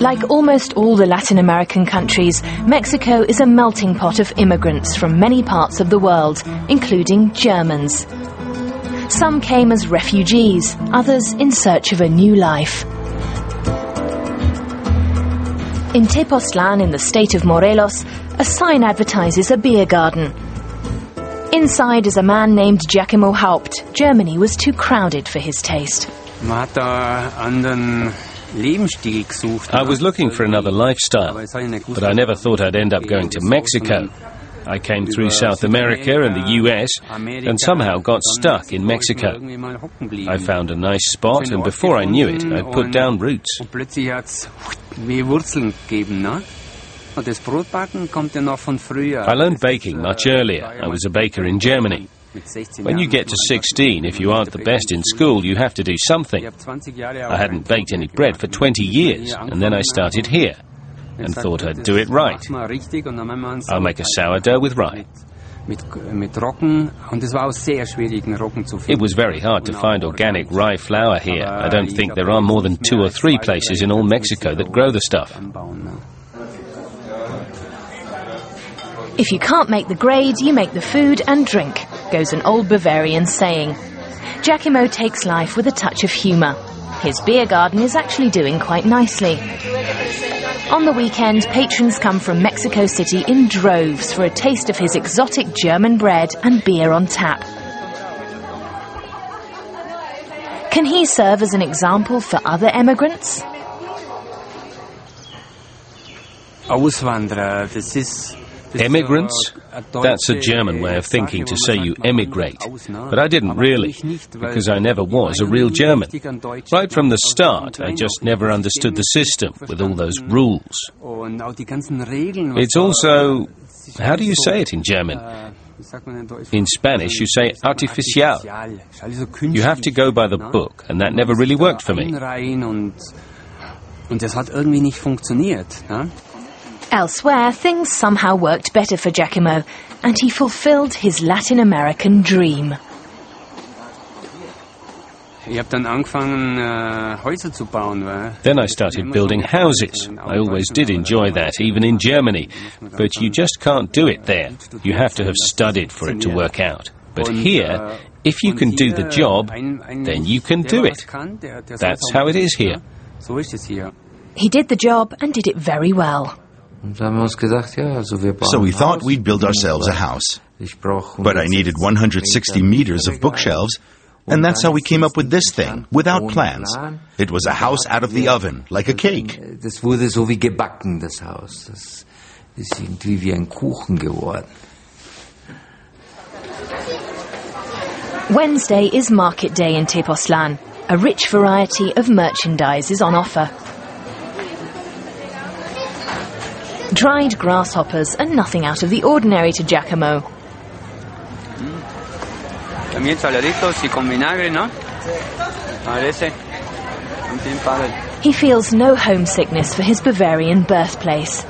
Like almost all the Latin American countries, Mexico is a melting pot of immigrants from many parts of the world, including Germans. Some came as refugees, others in search of a new life. In Tepoztlan, in the state of Morelos, a sign advertises a beer garden. Inside is a man named Giacomo Haupt. Germany was too crowded for his taste. I was looking for another lifestyle, but I never thought I'd end up going to Mexico. I came through South America and the US and somehow got stuck in Mexico. I found a nice spot and before I knew it, I'd put down roots. I learned baking much earlier. I was a baker in Germany. When you get to 16, if you aren't the best in school, you have to do something. I hadn't baked any bread for 20 years, and then I started here and thought I'd do it right. I'll make a sourdough with rye. It was very hard to find organic rye flour here. I don't think there are more than two or three places in all Mexico that grow the stuff. If you can't make the grade, you make the food and drink, goes an old Bavarian saying. Giacomo takes life with a touch of humour. His beer garden is actually doing quite nicely. On the weekend, patrons come from Mexico City in droves for a taste of his exotic German bread and beer on tap. Can he serve as an example for other emigrants? Auswanderer, this is Emigrants? That's a German way of thinking to say you emigrate. But I didn't really, because I never was a real German. Right from the start, I just never understood the system with all those rules. It's also. How do you say it in German? In Spanish, you say artificial. You have to go by the book, and that never really worked for me. Elsewhere, things somehow worked better for Giacomo, and he fulfilled his Latin American dream. Then I started building houses. I always did enjoy that, even in Germany. But you just can't do it there. You have to have studied for it to work out. But here, if you can do the job, then you can do it. That's how it is here. He did the job and did it very well. So we thought we'd build ourselves a house. But I needed 160 meters of bookshelves, and that's how we came up with this thing, without plans. It was a house out of the oven, like a cake. Das wurde so wie gebacken, das Haus. Das ist irgendwie wie ein Kuchen geworden. Wednesday is market day in Tepoztlan. A rich variety of merchandise is on offer. Dried grasshoppers are nothing out of the ordinary to Giacomo. También saladitos y con vinagre, ¿no? Parece. He feels no homesickness for his Bavarian birthplace.